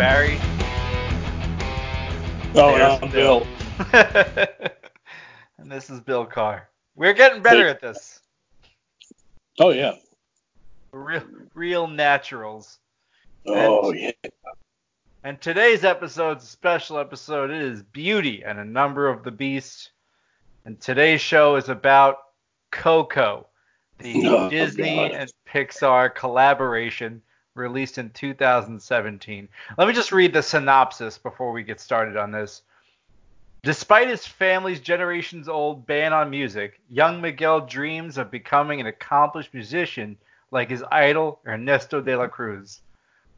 Barry. Oh, There's and I'm Bill. and this is Bill Carr. We're getting better at this. Oh yeah. Real, real naturals. Oh yeah. And today's episode's a special episode. It is Beauty and a Number of the Beast. And today's show is about Coco, the Oh, Disney God. and Pixar collaboration released in 2017. Let me just read the synopsis before we get started on this. Despite his family's generations old ban on music, young Miguel dreams of becoming an accomplished musician like his idol Ernesto de la Cruz.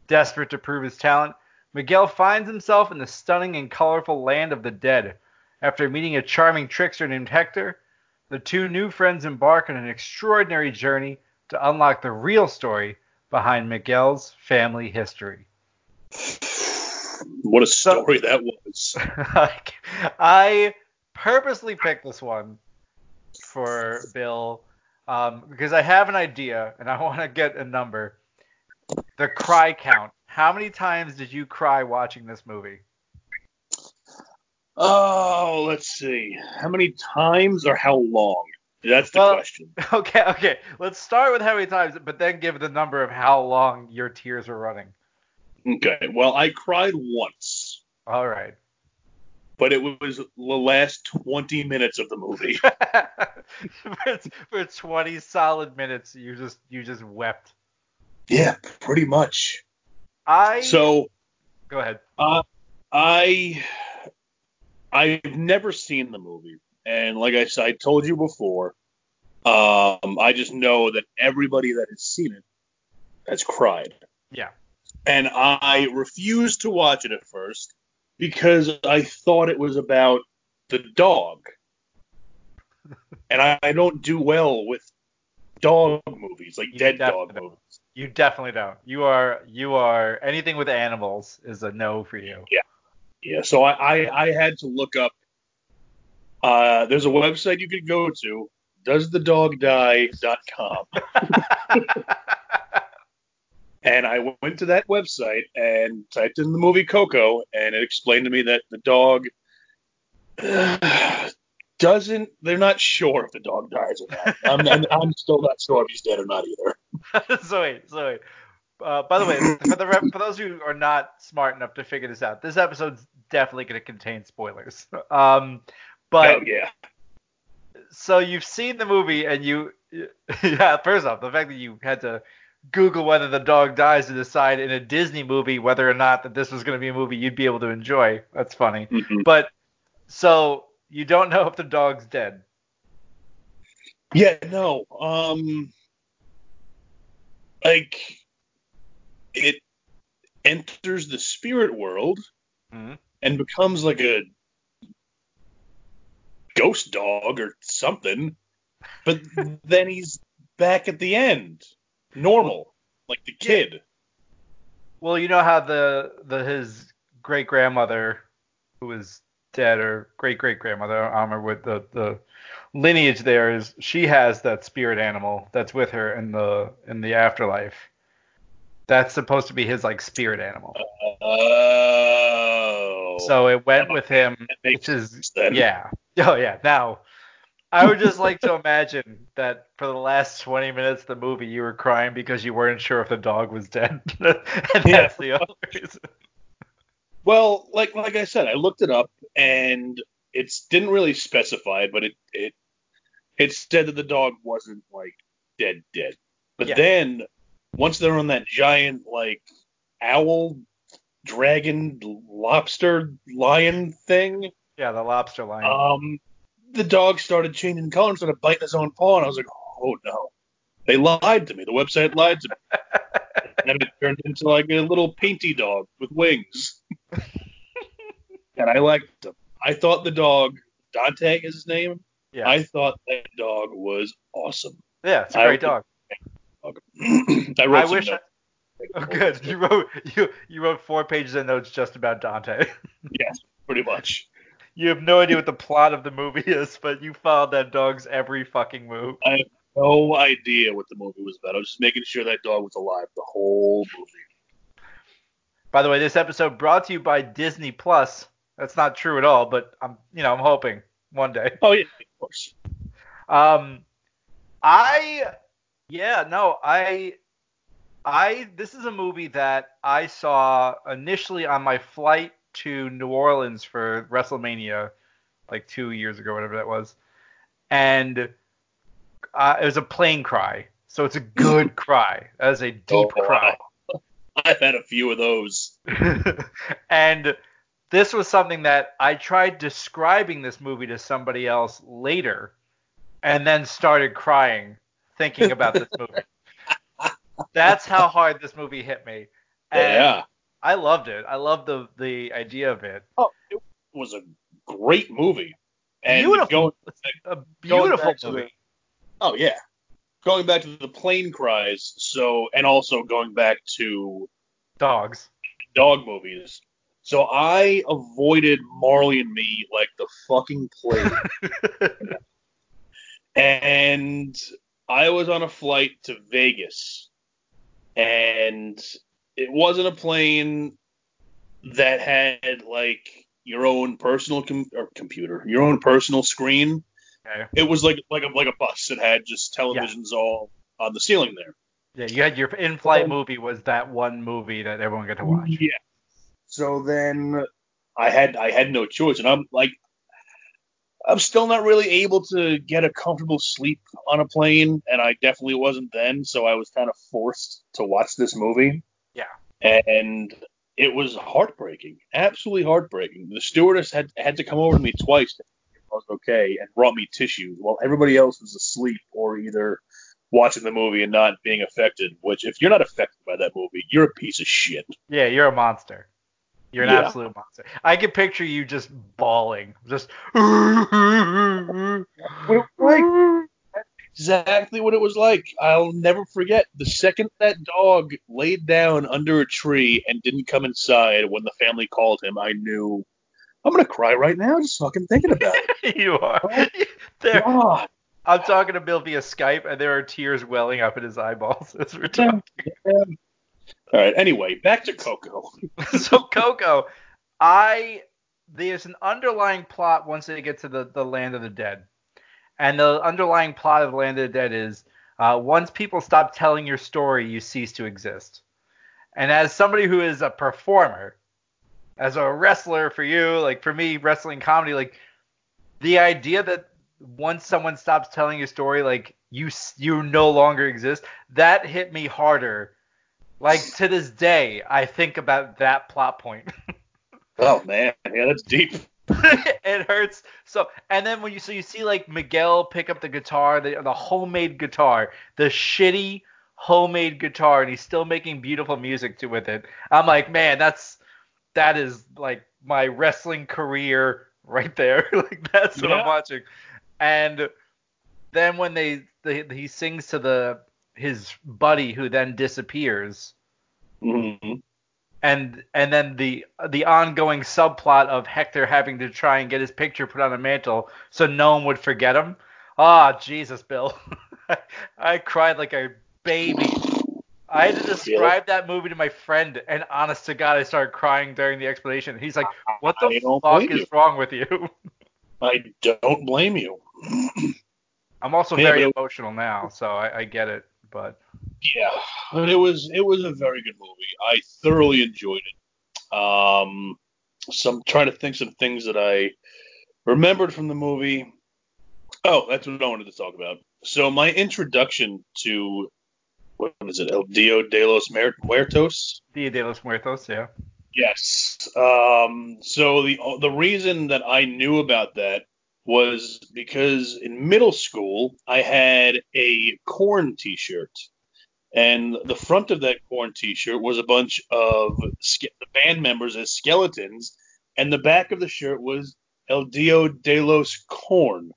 Desperate to prove his talent, Miguel finds himself in the stunning and colorful land of the dead. After meeting a charming trickster named Hector, the two new friends embark on an extraordinary journey to unlock the real story behind Miguel's family history. What a story that was. I purposely picked this one for Bill um, because I have an idea and I want to get a number. The cry count. How many times did you cry watching this movie? Oh, let's see. How many times or how long? That's the Well- question. Okay, okay. Let's start with how many times, but then give the number of how long your tears were running. Okay. Well, I cried once, All right. but it was the last 20 minutes of the movie. for, for 20 solid minutes, you just you just wept. yeah, pretty much. I So, go ahead. uh, I I've never seen the movie, and like I said, I told you before, um, I just know that everybody that has seen it has cried. Yeah. and I refused to watch it at first because I thought it was about the dog, and I, I don't do well with dog movies, like You dead dog movies. You definitely don't. You are you are anything with animals is a no for you. Yeah. Yeah, so I, I, I had to look up. Uh, there's a website you could go to, doesthedogdie.com. And I went to that website and typed in the movie Coco, and it explained to me that the dog doesn't. They're not sure if the dog dies or not. I'm, I'm, I'm still not sure if he's dead or not either. so wait, so wait. Uh, by the way, for the for those who are not smart enough to figure this out, this episode's definitely going to contain spoilers. Um, but oh yeah, so you've seen the movie and you yeah first off the fact that you had to google whether the dog dies to decide in a disney movie whether or not that this was going to be a movie you'd be able to enjoy that's funny Mhm. but so you don't know if the dog's dead yeah. No, um, like it enters the spirit world Mhm. and becomes like a ghost dog or something. But then he's back at the end, normal, like the kid. well you know how the the his great grandmother who was dead or great great grandmother i don't remember what the the lineage there is she has that spirit animal that's with her in the in the afterlife that's supposed to be his like spirit animal Oh. So it went with him which is sense yeah. Oh yeah. Now i would just like to imagine that for the last 20 minutes of the movie you were crying because you weren't sure if the dog was dead. And that's the only reason. Well, like like I said, I looked it up and it didn't really specify but it it it said that the dog wasn't like dead dead. But Yeah. then once they're on that giant like owl, dragon, lobster, lion thing, yeah the lobster lion um, the dog started changing color and started biting his own paw, and I was like, oh no, they lied to me. The website lied to me. and it turned into like a little painty dog with wings. and I liked him. I thought the dog, Dante is his name. yeah I thought that dog was awesome. yeah it's a great would- dog I I wish I-. oh good you wrote you you wrote four pages of notes just about dante Yes, pretty much. you have no idea what the plot of the movie is but you followed that dog's every fucking move I have No idea what the movie was about. I was just making sure that dog was alive the whole movie. By the way, this episode brought to you by Disney Plus. That's not true at all, but I'm you know I'm hoping one day. Oh yeah, of course. Um, I yeah no I I this is a movie that I saw initially on my flight to New Orleans for WrestleMania like two years ago, whatever that was, and uh, it was a plane cry. So it's a good cry. That is a deep Oh, cry. wow. I've had a few of those. and this was something that I tried describing this movie to somebody else later, and then started crying thinking about this movie. That's how hard this movie hit me. And yeah. I loved it. I loved the the idea of it. Oh, it was a great movie. And Beautiful. going- A beautiful movie. the- oh yeah. Going back to the plane cries, so and also going back to Dogs. dog movies. So I avoided Marley and Me like the fucking plague. and I was on a flight to Vegas, and it wasn't a plane that had like your own personal com- or computer, your own personal screen. Okay. It was like like a like a bus. It had just televisions all on the ceiling there. Yeah, you had your in-flight movie was that one movie that everyone got to watch. Yeah. So then I had I had no choice, and I'm like, I'm still not really able to get a comfortable sleep on a plane, and I definitely wasn't then. So I was kind of forced to watch this movie. Yeah. And it was heartbreaking, absolutely heartbreaking. The stewardess had had to come over to me twice to see if I was okay and brought me tissues while everybody else was asleep or either watching the movie and not being affected. Which, if you're not affected by that movie, you're a piece of shit. Yeah, you're a monster. You're an Yeah. absolute monster. I can picture you just bawling, just. like- exactly what it was like. I'll never forget the second that dog laid down under a tree and didn't come inside when the family called him. I knew I'm gonna cry right now just fucking thinking about it. you are. Oh, there, God, I'm talking to Bill via Skype, and there are tears welling up in his eyeballs as we're Yeah. All right. Anyway, back to Coco. so Coco, I there's an underlying plot once they get to the, the land of the dead. And the underlying plot of land of the dead is uh, once people stop telling your story, you cease to exist. And as somebody who is a performer, as a wrestler for you, like for me, wrestling comedy, like the idea that once someone stops telling your story, like you you no longer exist, that hit me harder. Like to this day, I think about that plot point. Oh man, yeah, that's deep. it hurts so and then when you so you see like Miguel pick up the guitar the the homemade guitar the shitty homemade guitar and he's still making beautiful music to with it I'm like man that's that is like my wrestling career right there like that's what Yeah. I'm watching and then when they, they he sings to the his buddy who then disappears hmm and and then the the ongoing subplot of Hector having to try and get his picture put on a mantle so no one would forget him. Ah, Jesus, Bill. I cried like a baby. I had to describe that movie to my friend, and honest to God, I started crying during the explanation. He's like, "What the fuck is you. wrong with you?" I don't blame you. I'm also Yeah, very emotional now, so I, I get it. But Yeah, but it was it was a very good movie. I thoroughly enjoyed it. Um, some trying to think some things that I remembered from the movie. Oh, that's what I wanted to talk about. So my introduction to what is it, El Dio de los Muertos? Dia de los Muertos, yeah. Yes. Um, so the the reason that I knew about that was because in middle school I had a Korn T-shirt, and the front of that Korn T-shirt was a bunch of ske- the band members as skeletons, and the back of the shirt was El Dio de los Korn,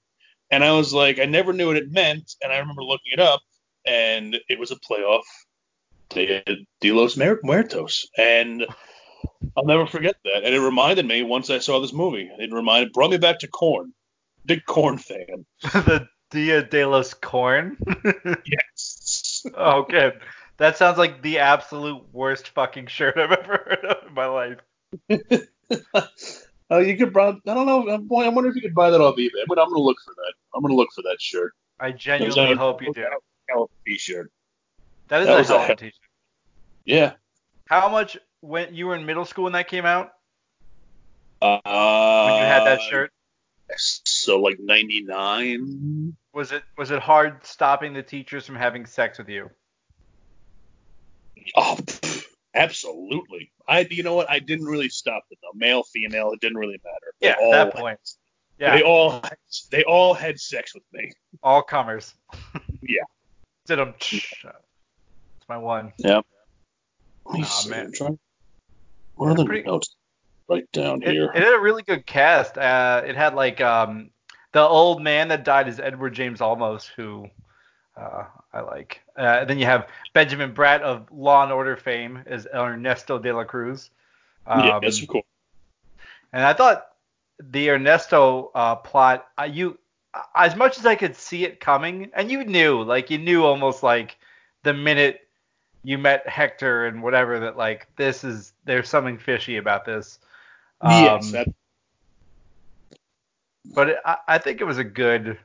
and I was like, I never knew what it meant, and I remember looking it up, and it was a playoff de, de los Muer- Muertos, and I'll never forget that. And it reminded me once I saw this movie. It reminded brought me back to Korn. Big Korn fan. the Dia de los Korn. Yes. oh, good. That sounds like the absolute worst fucking shirt I've ever heard of in my life. uh, you could buy. I don't know. I'm, I wonder if you could buy that off eBay. But I'm gonna look for that. I'm gonna look for that shirt. I genuinely a- hope you do. Hell of a T-shirt. That is that a hell of a t-shirt. Yeah. How much when you were in middle school when that came out? Uh, When you had that shirt? So like 99. Was it was it hard stopping the teachers from having sex with you? Oh, pff, absolutely. I, you know what? I didn't really stop it though. Male, female, it didn't really matter. They Yeah, at all, that point. Yeah, They all, they all had sex with me. all comers. Yeah. Did them. It's my one. Let me Aw, man. Trying- What are the Pretty- notes? Right down It, here. it had a really good cast. Uh, it had like um, the old man that died is Edward James Olmos, who uh, I like. Uh, then you have Benjamin Bratt of Law and Order fame as Ernesto de la Cruz. Um, yeah, yes, of course. And I thought the Ernesto uh, plot, uh, you as much as I could see it coming, and you knew, like you knew almost like the minute you met Hector and whatever that like this is there's something fishy about this. yes, Um, that, but it, I, I think it was a good.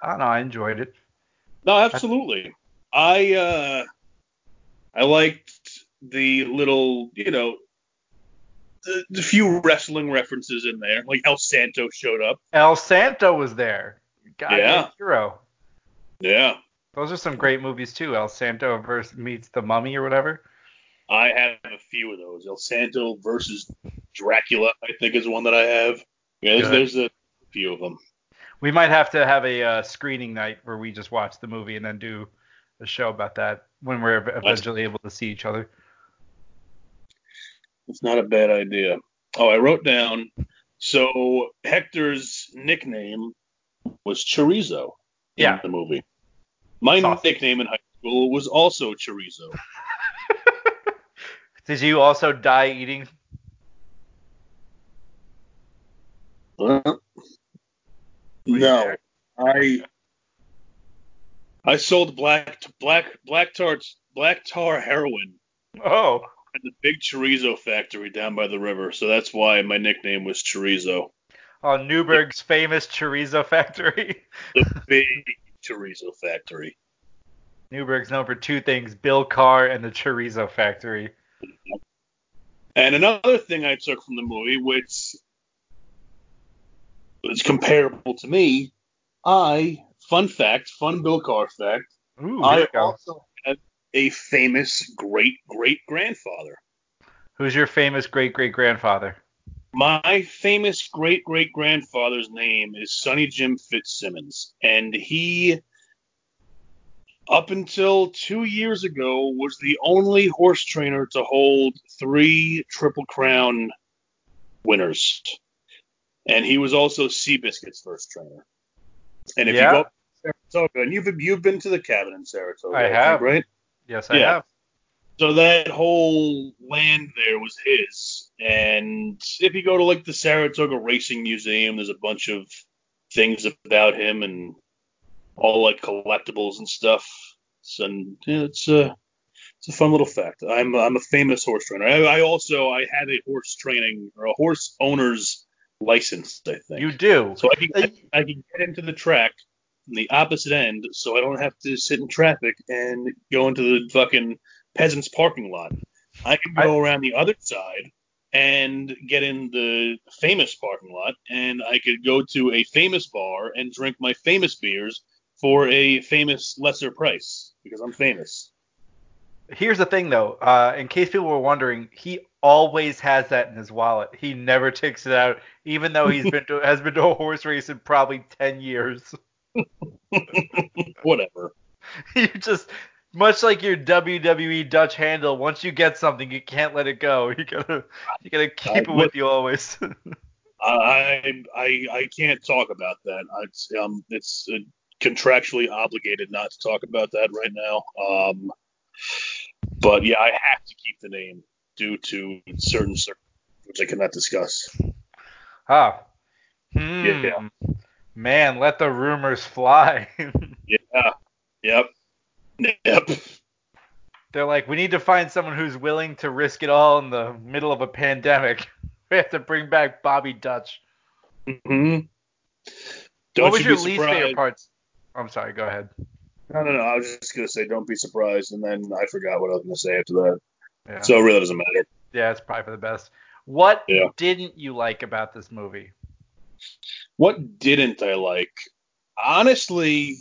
I don't know. I enjoyed it. no, absolutely. I uh, I liked the little, you know, the, the few wrestling references in there. Like El Santo showed up. El Santo was there. God, Yeah. hero. Yeah, Those are some great movies too. El Santo versus meets the Mummy or whatever. I have a few of those. El Santo versus Dracula, I think, is one that I have. Yeah, there's, there's a few of them. We might have to have a uh, screening night where we just watch the movie and then do a show about that when we're eventually able to see each other. It's not a bad idea. Oh, I wrote down. So Hector's nickname was Chorizo in Yeah. the movie. My Sausage. nickname in high school was also Chorizo. Did you also die eating? No. I I sold black black black tarts black tar heroin Oh, at the big chorizo factory down by the river. So that's why my nickname was Chorizo. oh, Newburgh's famous chorizo factory. The big chorizo factory. Newburgh's known for two things: Bill Carr and the chorizo factory. And another thing I took from the movie, which is comparable to me, I fun fact, fun Bill Carr fact, Ooh, I also had a famous great great grandfather. Who's your famous great great grandfather? My famous great great grandfather's name is Sonny Jim Fitzsimmons, and he, up until two years ago, was the only horse trainer to hold three Triple Crown winners, and he was also Seabiscuit's first trainer. And if Yeah. you go to Saratoga, and you've you've been to the cabin in Saratoga, I have. right? Yes, I Yeah. have. So that whole land there was his. And if you go to like the Saratoga Racing Museum, there's a bunch of things about him and all like collectibles and stuff. So, and yeah, it's a it's a fun little fact. I'm I'm a famous horse trainer. I, I also I had a horse training or a horse owner's license. I think You do. so. I can I, I can get into the track from the opposite end, so I don't have to sit in traffic and go into the fucking peasants parking lot. I can go around the other side and get in the famous parking lot, and I could go to a famous bar and drink my famous beers for a famous lesser price because I'm famous. Here's the thing, though. Uh, in case people were wondering, he always has that in his wallet. He never takes it out, even though he's been to, has been to a horse race in probably ten years. Whatever. you just much like your WWE Dutch handle. Once you get something, you can't let it go. You gotta you gotta keep I it with you always. I I I can't talk about that. It's um it's uh, contractually obligated not to talk about that right now. Um, but yeah, I have to keep the name due to certain circumstances which I cannot discuss. ah. Hmm. Yeah. Man, let the rumors fly. Yeah. Yep. Yep. They're like, we need to find someone who's willing to risk it all in the middle of a pandemic. We have to bring back Bobby Dutch. hmm what was your least favorite parts? I'm sorry. Go ahead. No, no, no. I was just gonna say, don't be surprised, and then I forgot what I was gonna say after that. Yeah. So it really doesn't matter. Yeah, it's probably for the best. What Yeah. didn't you like about this movie? What didn't I like? Honestly,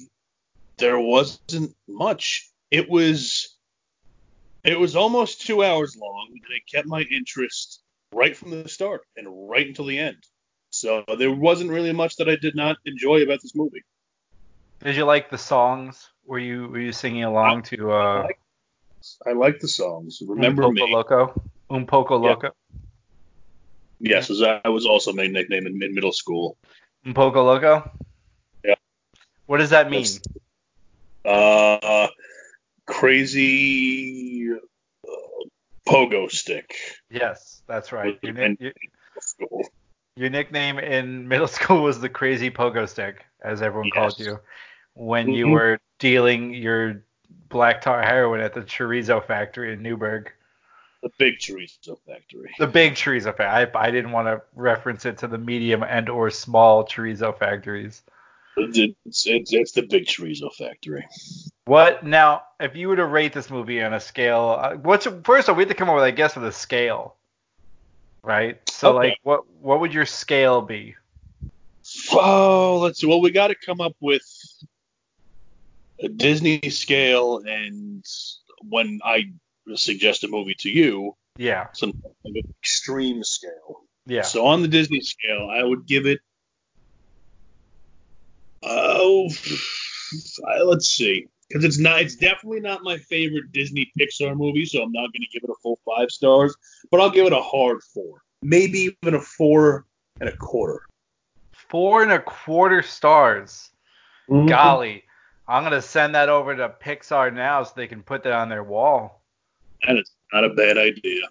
there wasn't much. It was it was almost two hours long, and it kept my interest right from the start and right until the end. So there wasn't really much that I did not enjoy about this movie. Did you like the songs? Were you were you singing along to uh like- I like the songs. Remember Un me? Poco Loco? Un Poco Yeah. Loco? Yes, as I was also my nickname in, in middle school. Un Poco Loco? Yeah. What does that mean? Uh, crazy uh, pogo stick. Yes, that's right. Your, your, your nickname in middle school was the Crazy Pogo Stick, as everyone called you, when you Mhm. were dealing your black tar heroin at the chorizo factory in Newburgh. The big chorizo factory. The big chorizo factory. I, I didn't want to reference it to the medium and or small chorizo factories. It's, it's, it's the big chorizo factory. What now? If you were to rate this movie on a scale, uh, what's first of all we have to come up with, I guess, with a scale, right? So Okay. like, what what would your scale be? Oh, let's see. Well, we got to come up with Disney scale, and when I suggest a movie to you, Yeah, some extreme scale. yeah. So on the Disney scale, I would give it. Oh, I- let's see, because it's not. It's definitely not my favorite Disney Pixar movie, so I'm not going to give it a full five stars. But I'll give it a hard four, maybe even a four and a quarter. Four and a quarter stars. Mm-hmm. Golly, I'm gonna send that over to Pixar now so they can put that on their wall. That is not a bad idea.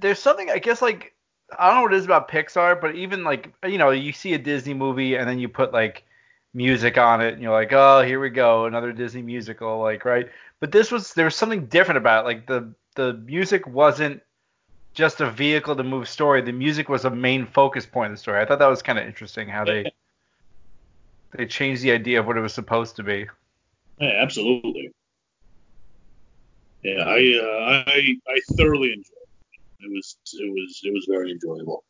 There's something I guess like I don't know what it is about Pixar, but even like you know you see a Disney movie and then you put like music on it and you're like oh here we go another Disney musical like right. But this was there was something different about it. Like the the music wasn't just a vehicle to move story. The music was a main focus point of the story. I thought that was kind of interesting how they they changed the idea of what it was supposed to be. Yeah, absolutely. Yeah, I uh, I I thoroughly enjoyed it. It was it was it was very enjoyable.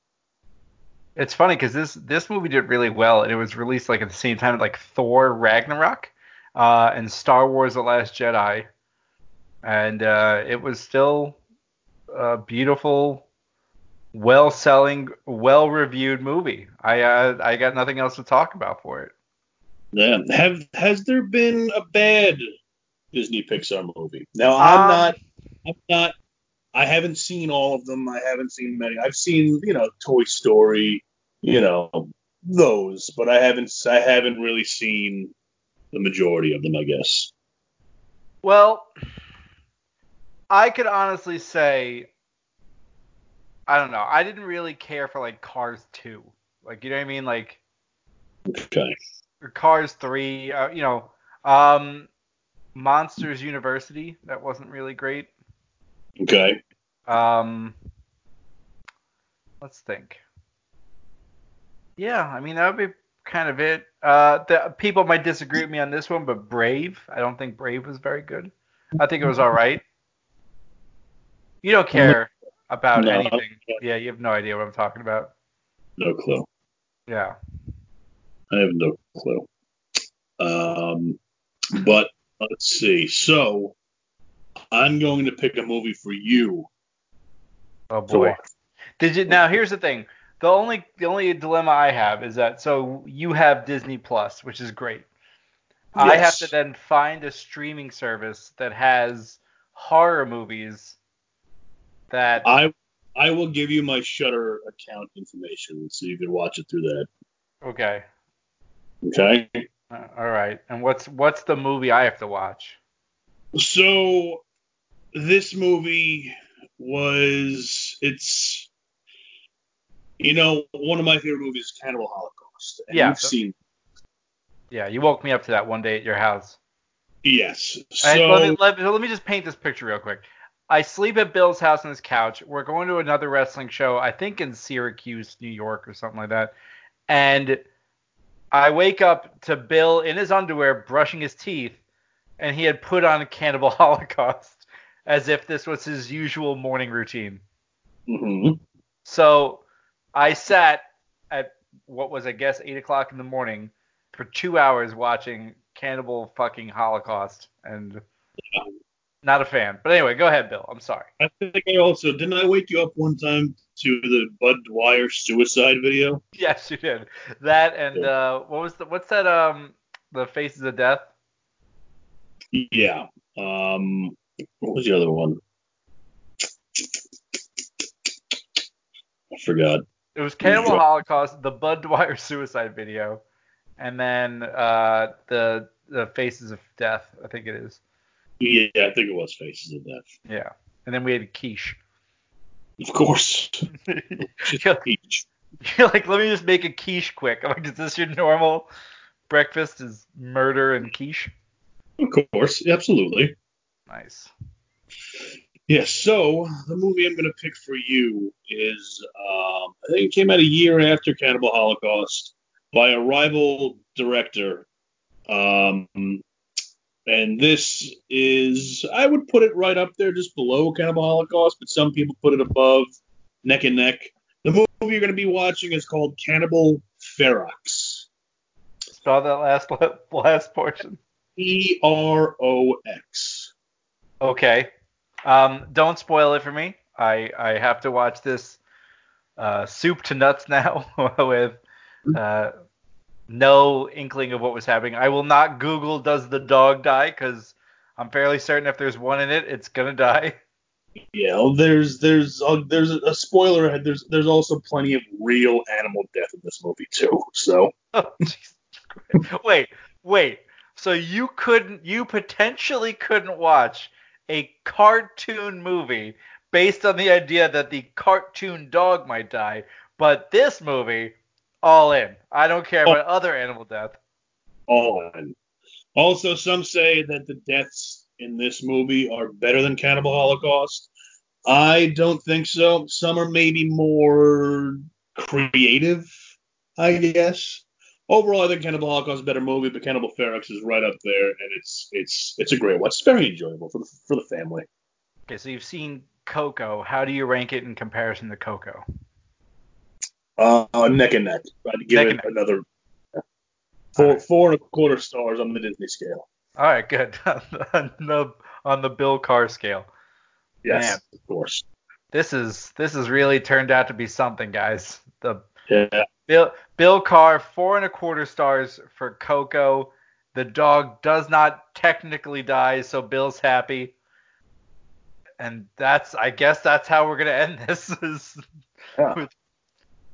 It's funny because this this movie did really well, and it was released like at the same time like Thor Ragnarok, uh, and Star Wars: The Last Jedi, and uh, it was still a beautiful, well-selling, well-reviewed movie. I uh, I got nothing else to talk about for it. Yeah. Have has there been a bad Disney Pixar movie? Now I'm Um, not I'm not I haven't seen all of them. I haven't seen many. I've seen, you know, Toy Story, you know, those, but I haven't I haven't really seen the majority of them, I guess. Well, I could honestly say, I don't know. I didn't really care for like Cars 2. Like, you know what I mean? Like. Okay. Cars 3, uh, you know, um, Monsters University, that wasn't really great. Okay. Um, let's think. Yeah, I mean, that would be kind of it. Uh, the, people might disagree with me on this one, but Brave, I don't think Brave was very good. I think it was all right. You don't care about No. anything. Yeah, you have no idea what I'm talking about. No clue. Yeah. I have no clue. Um, but let's see. So I'm going to pick a movie for you. Oh boy. Did you now? Here's the thing. The only the only dilemma I have is that so you have Disney Plus, which is great. Yes. I have to then find a streaming service that has horror movies that I I will give you my Shudder account information so you can watch it through that. okay. Okay. Uh, all right. And what's what's the movie I have to watch? So this movie was it's you know one of my favorite movies is Cannibal Holocaust. And Yeah. You've seen Yeah, you woke me up to that one day at your house. Yes. So And let, me, let, let me just paint this picture real quick. I sleep at Bill's house on his couch. We're going to another wrestling show, I think in Syracuse, New York, or something like that. And I wake up to Bill in his underwear brushing his teeth, and he had put on Cannibal Holocaust as if this was his usual morning routine. Mhm. So I sat at what was, I guess, 8 o'clock in the morning for two hours watching Cannibal fucking Holocaust, and not a fan. But anyway, go ahead, Bill. I'm sorry. I think I also didn't I wake you up one time to the Budd Dwyer suicide video? Yes, you did. That and uh, what was the what's that? Um, the Faces of Death. Yeah. Um, what was the other one? I forgot. It was Cannibal. Holocaust, the Budd Dwyer suicide video, and then uh, the the Faces of Death. I think it is. Yeah, I think it was Faces of Death. Yeah. And then we had quiche. Of course. You're you're like, let me just make a quiche quick. I'm like, is this your normal breakfast? Is murder and quiche? Of course, absolutely. Nice. Yes. So the movie I'm going to pick for you is, um, I think it came out a year after Cannibal Holocaust by a rival director. Um, and this is, I would put it right up there, just below Cannibal Holocaust, but some people put it above, neck and neck. The movie you're going to be watching is called Cannibal Ferox. Saw that last last portion. E R O X. Okay. Um, don't spoil it for me. I I have to watch this uh, soup to nuts now with uh, no inkling of what was happening. I will not Google does the dog die because I'm fairly certain if there's one in it, it's gonna die. Yeah, well, there's there's uh, there's a, a spoiler ahead. There's there's also plenty of real animal death in this movie too. So Oh, wait, wait. So you couldn't, you potentially couldn't watch a cartoon movie based on the idea that the cartoon dog might die, but this movie, all in. I don't care oh. about other animal death. all in. Also, some say that the deaths in this movie are better than Cannibal Holocaust. I don't think so. Some are maybe more creative, I guess. Overall, I think Cannibal Holocaust is a better movie, but Cannibal Ferox is right up there, and it's it's it's a great watch. It's very enjoyable for the for the family. Okay, so you've seen Coco. How do you rank it in comparison to Coco? Uh, neck and neck. I'd give Neck it another four Alright. four and a quarter stars on the Disney scale. All right, good. on the on the Bill Carr scale. Yes, Man. of course. This is this has really turned out to be something, guys. The Yeah, Bill Bill Carr, four and a quarter stars for Coco. The dog does not technically die, so Bill's happy. And that's I guess that's how we're gonna end this is Yeah. with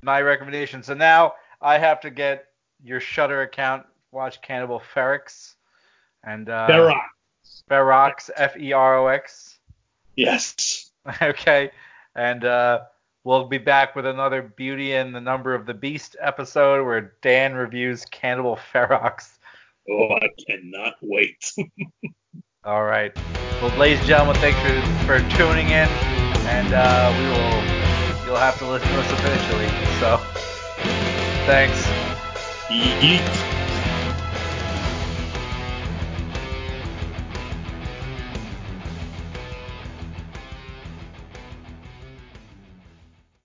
my recommendation. So now I have to get your Shudder account, watch Cannibal Ferox and uh Ferox. Ferox F E R O X. Yes. okay. And uh, we'll be back with another Beauty and the Number of the Beast episode where Dan reviews Cannibal Ferox. Oh, I cannot wait. All right. Well, ladies and gentlemen, thanks for, for tuning in. And uh, we will, you'll have to listen to us eventually. So, thanks. Yeet.